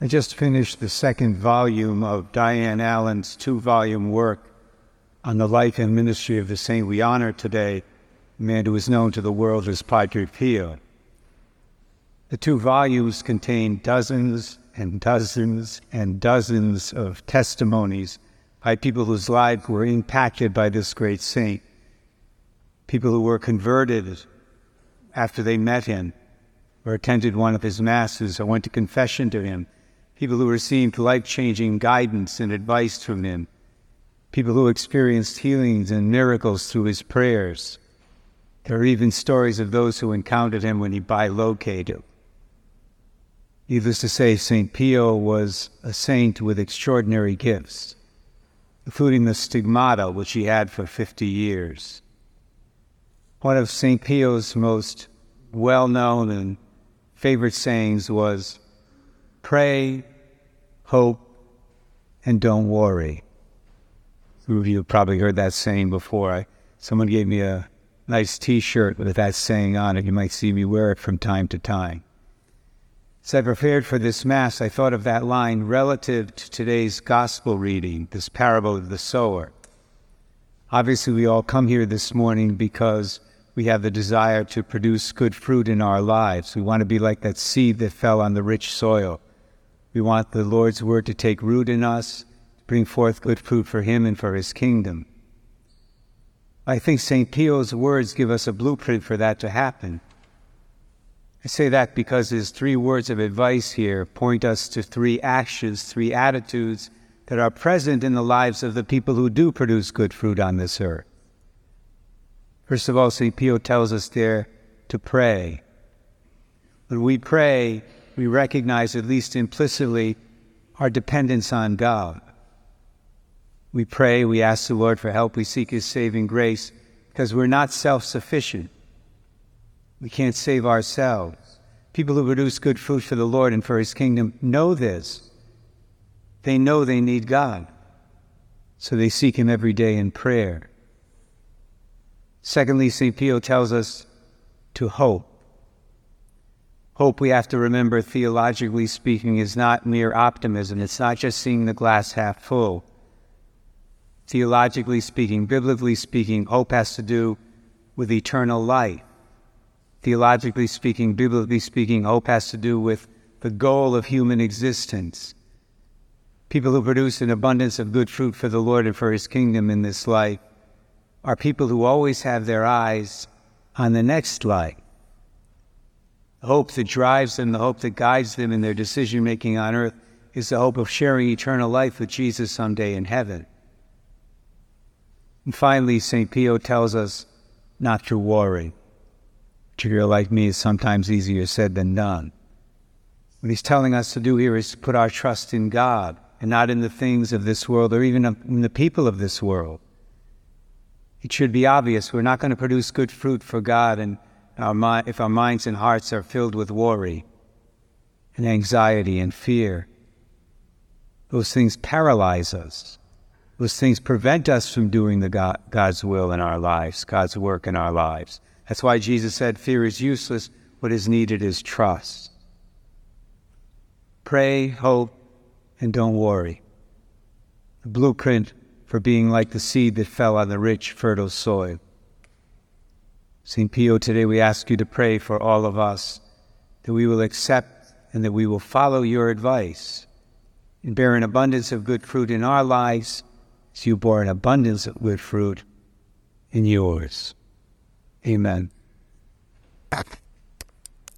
I just finished the second volume of Diane Allen's two volume work on the life and ministry of the saint we honor today, a man who is known to the world as Padre Pio. The two volumes contain dozens and dozens and dozens of testimonies by people whose lives were impacted by this great saint, people who were converted after they met him or attended one of his masses or went to confession to him people who received life changing guidance and advice from him, people who experienced healings and miracles through his prayers. There are even stories of those who encountered him when he bilocated. Needless to say, St. Pio was a saint with extraordinary gifts, including the stigmata, which he had for 50 years. One of St. Pio's most well known and favorite sayings was, Pray, hope, and don't worry. Some of you have probably heard that saying before. I, someone gave me a nice t shirt with that saying on it. You might see me wear it from time to time. As I prepared for this Mass, I thought of that line relative to today's Gospel reading, this parable of the sower. Obviously, we all come here this morning because we have the desire to produce good fruit in our lives. We want to be like that seed that fell on the rich soil we want the Lord's word to take root in us, to bring forth good fruit for Him and for His kingdom. I think St. Pio's words give us a blueprint for that to happen. I say that because his three words of advice here point us to three actions, three attitudes that are present in the lives of the people who do produce good fruit on this earth. First of all, St. Pio tells us there to pray. When we pray, we recognize, at least implicitly, our dependence on God. We pray, we ask the Lord for help, we seek His saving grace because we're not self sufficient. We can't save ourselves. People who produce good fruit for the Lord and for His kingdom know this. They know they need God. So they seek Him every day in prayer. Secondly, St. Pio tells us to hope. Hope, we have to remember, theologically speaking, is not mere optimism. It's not just seeing the glass half full. Theologically speaking, biblically speaking, hope has to do with eternal life. Theologically speaking, biblically speaking, hope has to do with the goal of human existence. People who produce an abundance of good fruit for the Lord and for His kingdom in this life are people who always have their eyes on the next life hope that drives them, the hope that guides them in their decision making on earth, is the hope of sharing eternal life with Jesus someday in heaven. And finally, St. Pio tells us not to worry. Which, if you're like me, is sometimes easier said than done. What he's telling us to do here is to put our trust in God and not in the things of this world or even in the people of this world. It should be obvious we're not going to produce good fruit for God and our if our minds and hearts are filled with worry and anxiety and fear, those things paralyze us. Those things prevent us from doing the God, God's will in our lives, God's work in our lives. That's why Jesus said, Fear is useless. What is needed is trust. Pray, hope, and don't worry. The blueprint for being like the seed that fell on the rich, fertile soil. St. Pio, today we ask you to pray for all of us that we will accept and that we will follow your advice and bear an abundance of good fruit in our lives as you bore an abundance of good fruit in yours. Amen.